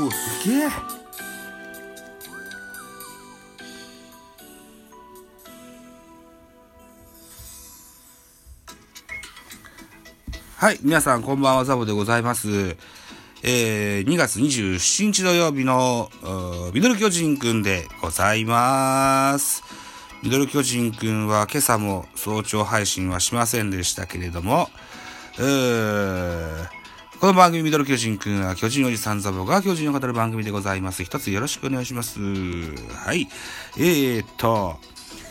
おすげえはい、皆さんこんばんは、ザボでございます。えー、2月27日土曜日の、ミドル巨人くんでございます。ミドル巨人くんは今朝も早朝配信はしませんでしたけれども、この番組ミドル巨人くんは巨人おじさんザボが巨人を語る番組でございます。一つよろしくお願いします。はい。えー、っと、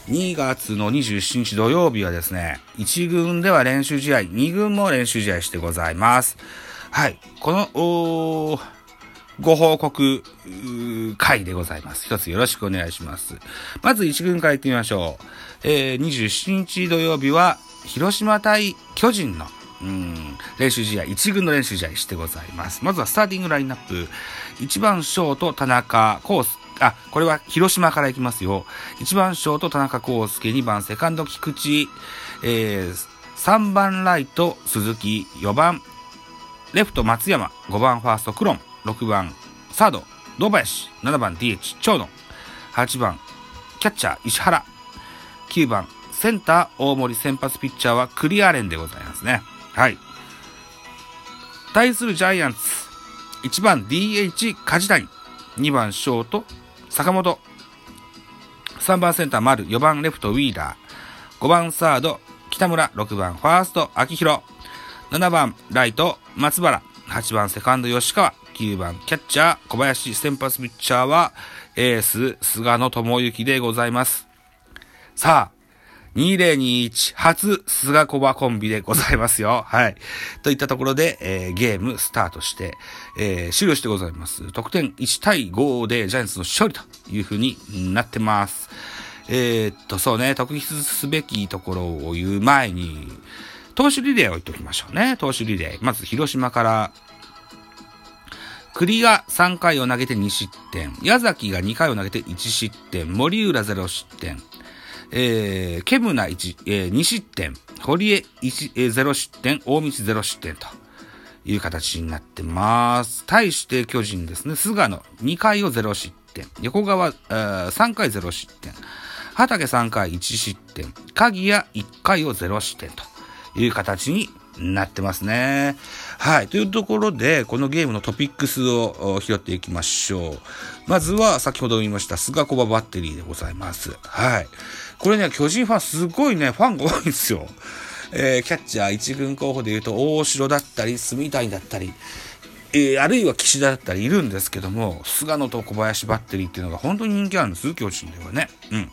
2月の27日土曜日はですね、1軍では練習試合、2軍も練習試合してございます。はい。この、おご報告会でございます。一つよろしくお願いします。まず1軍から行ってみましょう。えー、27日土曜日は、広島対巨人の、うん、練習試合、1軍の練習試合してございます。まずはスターティングラインナップ。1番ショート、田中コース。あ、これは広島から行きますよ。1番ショート、田中康介、2番セカンド、菊池、えー、3番ライト、鈴木、4番、レフト、松山、5番ファースト、クロン、6番、サード、堂林、7番 DH、長野、8番、キャッチャー、石原、9番、センター、大森先発ピッチャーはクリアレンでございますね。はい。対するジャイアンツ、1番 DH、梶谷、2番ショート、坂本。3番センター丸、4番レフトウィーラー。5番サード、北村。6番ファースト、秋広。7番ライト、松原。8番セカンド、吉川。9番キャッチャー、小林。先発ピッチャーは、エース、菅野智之でございます。さあ、2021初菅小葉コンビでございますよ。はい。といったところで、えー、ゲームスタートして、えー、終了してございます。得点1対5でジャイアンツの勝利という風になってます。えー、っと、そうね、特筆すべきところを言う前に、投手リレーを言っておきましょうね。投手リレー。まず広島から、栗が3回を投げて2失点。矢崎が2回を投げて1失点。森浦0失点。えー、ケムナ1、えー、2失点、堀江1、えー、0失点、大道0失点と。いう形になってます。対して巨人ですね、菅野2回を0失点、横川、3回0失点、畑3回1失点、鍵谷1回を0失点という形になってますね。はい。というところで、このゲームのトピックスを拾っていきましょう。まずは、先ほど言いました、菅小葉バッテリーでございます。はい。これね、巨人ファンすごいね、ファンが多いんですよ。えー、キャッチャー一軍候補で言うと、大城だったり、住谷だったり、えー、あるいは岸田だったりいるんですけども、菅野と小林バッテリーっていうのが本当に人気あるんです、巨人ではね。うん。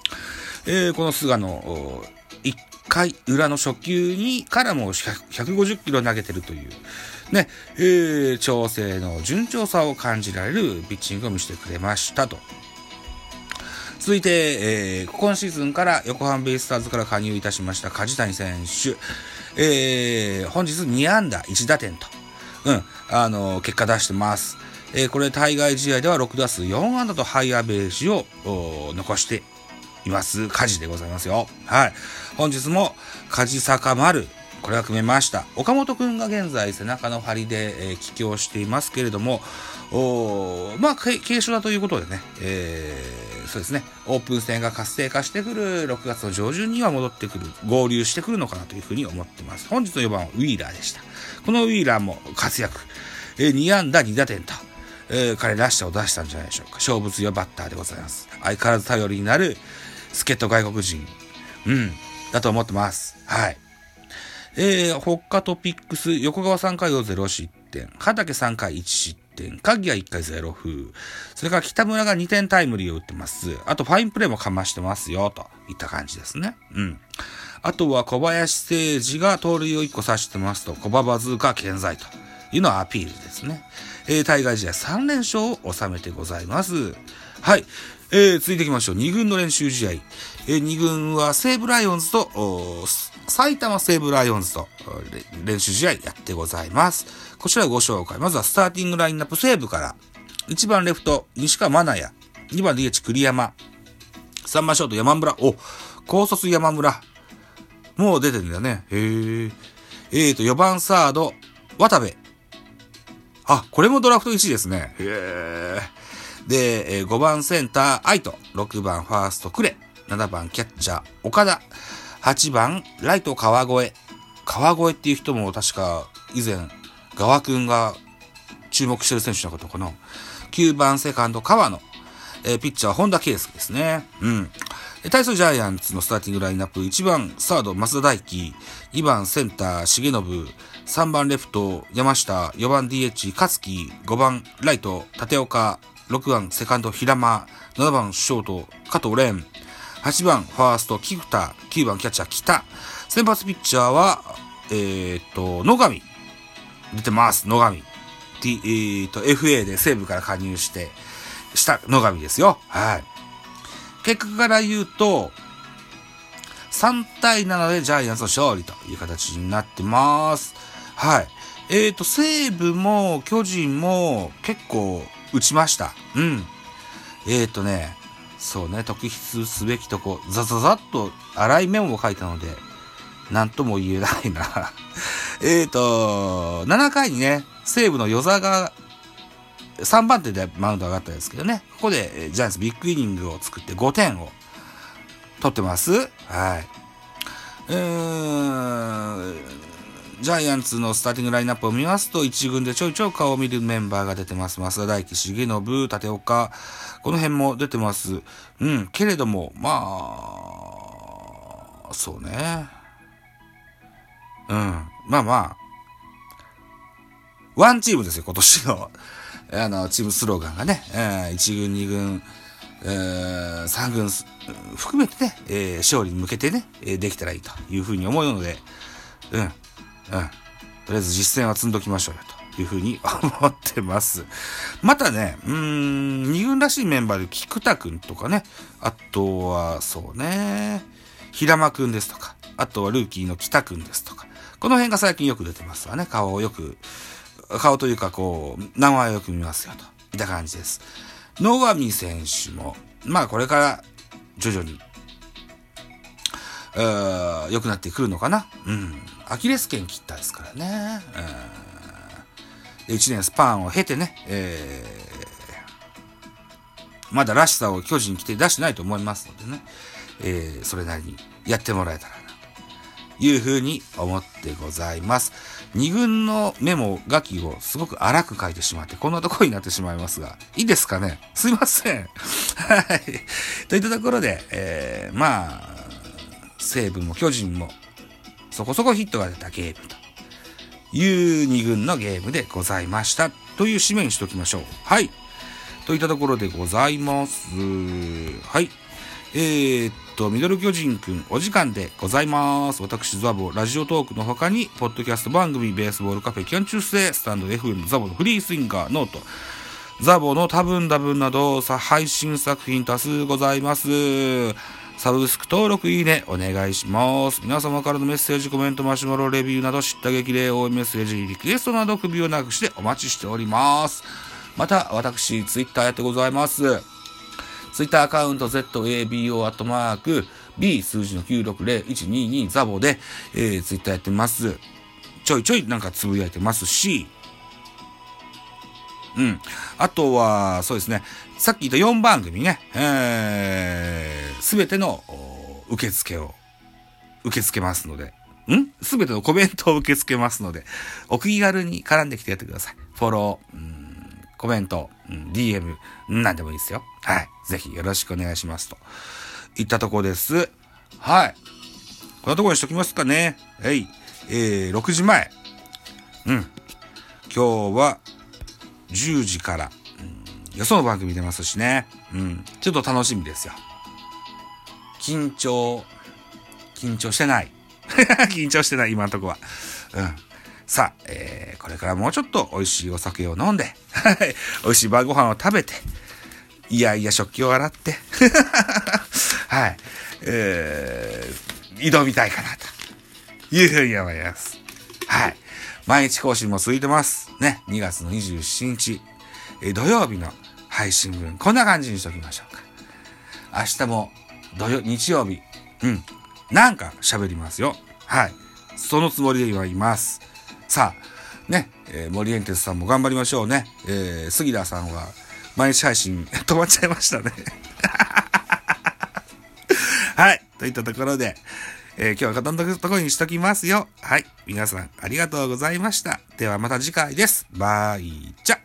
えー、この菅野、1回裏の初球にからも150キロ投げてるという、ね、えー、調整の順調さを感じられるピッチングを見せてくれましたと。続いて、えー、今シーズンから横浜ベイスターズから加入いたしました梶谷選手。えー、本日2安打1打点と、うん、あの、結果出してます。えー、これ対外試合では6打数4安打とハイアベージを残しています。梶でございますよ。はい。本日も梶坂丸、これは組めました。岡本くんが現在背中の張りで、えー、帰郷していますけれども、おまあ、軽症だということでね、えー、そうですね、オープン戦が活性化してくる6月の上旬には戻ってくる、合流してくるのかなというふうに思ってます。本日の4番はウィーラーでした。このウィーラーも活躍、えー、2安打2打点と、えー、彼らしさを出したんじゃないでしょうか。勝負強バッターでございます。相変わらず頼りになる助っ人外国人、うん、だと思ってます。はい。えー、ホッカトピックス、横川3回を0失点、畑3回1失点、鍵は1回0風。それから北村が2点タイムリーを打ってます。あとファインプレーもかましてますよ、といった感じですね。うん。あとは小林誠司が盗塁を1個刺してますと、小ババズーカ健在というのはアピールですね。えー、対外試合3連勝を収めてございます。はい。えー、続いていきましょう。2軍の練習試合。えー、2軍は西武ライオンズと、埼玉西武ライオンズと練習試合やってございます。こちらご紹介。まずはスターティングラインナップ西武から。1番レフト、西川真也。2番 DH 栗山。3番ショート山村。お、高卒山村。もう出てんだね。へえ。えーと、4番サード、渡部。あ、これもドラフト1位ですね。へえ。で、えー5番センター、アイト。6番ファースト、クレ。7番キャッチャー、岡田。8番、ライト、川越。川越っていう人も確か、以前、川くんが注目してる選手のことかな。9番セカンド、川野。えーピッチャー本田圭佑ですね。うん。え対するジャイアンツのスターティングラインナップ、1番サード、増田大輝、2番センター、重信、3番レフト、山下、4番 DH、勝木、5番ライト、立岡、6番セカンド、平間、7番ショート、加藤蓮、8番ファースト、菊田、9番キャッチャー、北。先発ピッチャーは、えーっと、野上。出てます、野上。T、えーっと、FA で西部から加入して、した野上ですよ。はい。結果から言うと、3対7でジャイアンツの勝利という形になってます。はい。えーと、西武も巨人も結構打ちました。うん。えーとね、そうね、特筆すべきとこ、ザザザっと荒いメモを書いたので、なんとも言えないな。えーと、7回にね、西武の与座が3番手でマウンド上がったんですけどね、ここでえージャイアンツビッグイニングを作って5点を取ってます。はい。うーん、ジャイアンツのスターティングラインナップを見ますと、一軍でちょいちょい顔を見るメンバーが出てます。増田大輝、重信、立岡、この辺も出てます。うん、けれども、まあ、そうね。うん、まあまあ、ワンチームですよ、今年の。あの、チームスローガンがね、えー、1軍、2軍、えー、3軍含めてね、えー勝利に向けてね、えーできたらいいというふうに思うので、うん、うん。とりあえず実践は積んどきましょうよというふうに 思ってます。またね、うーん、2軍らしいメンバーで菊田くんとかね、あとは、そうね、平間くんですとか、あとはルーキーの北くんですとか、この辺が最近よく出てますわね。顔をよく、顔というかこう、名前をよく見ますよと。いった感じです。野上選手も、まあこれから徐々に、え良くなってくるのかな。うん。アキレス腱切ったですからね。うん。で、1年スパンを経てね、えーまだらしさを巨人に来て出してないと思いますのでね、えーそれなりにやってもらえたらなというふうに思ってございます。二軍のメモ書きをすごく荒く書いてしまって、こんなとこになってしまいますが、いいですかね？すいません。はい。といったところで、えー、まあ、西武も巨人も、そこそこヒットが出たゲームという二軍のゲームでございました。という締めにしておきましょう。はい。といったところでございます。はい。えー、っと、ミドル巨人くん、お時間でございます。私、ザボ、ラジオトークの他に、ポッドキャスト番組、ベースボールカフェ、キャン中世、スタンド FM、ザボのフリースインガー、ノート、ザボの多分多分など、さ、配信作品多数ございます。サブスク登録、いいね、お願いします。皆様からのメッセージ、コメント、マシュマロ、レビューなど、知った激励、応援メッセージ、リクエストなど、首をなくしてお待ちしております。また、私、ツイッターやってございます。ツイッターアカウント ZABO アットマーク B 数字の960122ザボで、えー、ツイッターやってます。ちょいちょいなんかつぶやいてますし、うん。あとは、そうですね。さっき言った4番組ね、えー、すべての受付を受け付けますので、ん？すべてのコメントを受け付けますので、お気軽に絡んできてやってください。フォロー、うんコメント、うん、DM、なんでもいいですよ。はい。ぜひよろしくお願いします。といったとこです。はい。こんなとこにしときますかね。はい。えー、6時前。うん。今日は10時から、うん、よその番組出ますしね。うん。ちょっと楽しみですよ。緊張、緊張してない。緊張してない、今のとこは。うん。さあ、えー、これからもうちょっと美味しいお酒を飲んで、美味しい晩ご飯を食べて、いやいや食器を洗って、はい、えー、挑みたいかな、というふうに思います。はい。毎日更新も続いてます。ね、2月の27日、え土曜日の配信分、こんな感じにしときましょうか。明日も土曜、日曜日、うん、なんか喋りますよ。はい。そのつもりで今います。さあ、ね、えー、森エンテスさんも頑張りましょうね。えー、杉田さんは、毎日配信 止まっちゃいましたね。はい。といったところで、えー、今日はこんなところにしときますよ。はい。皆さん、ありがとうございました。ではまた次回です。バイチャ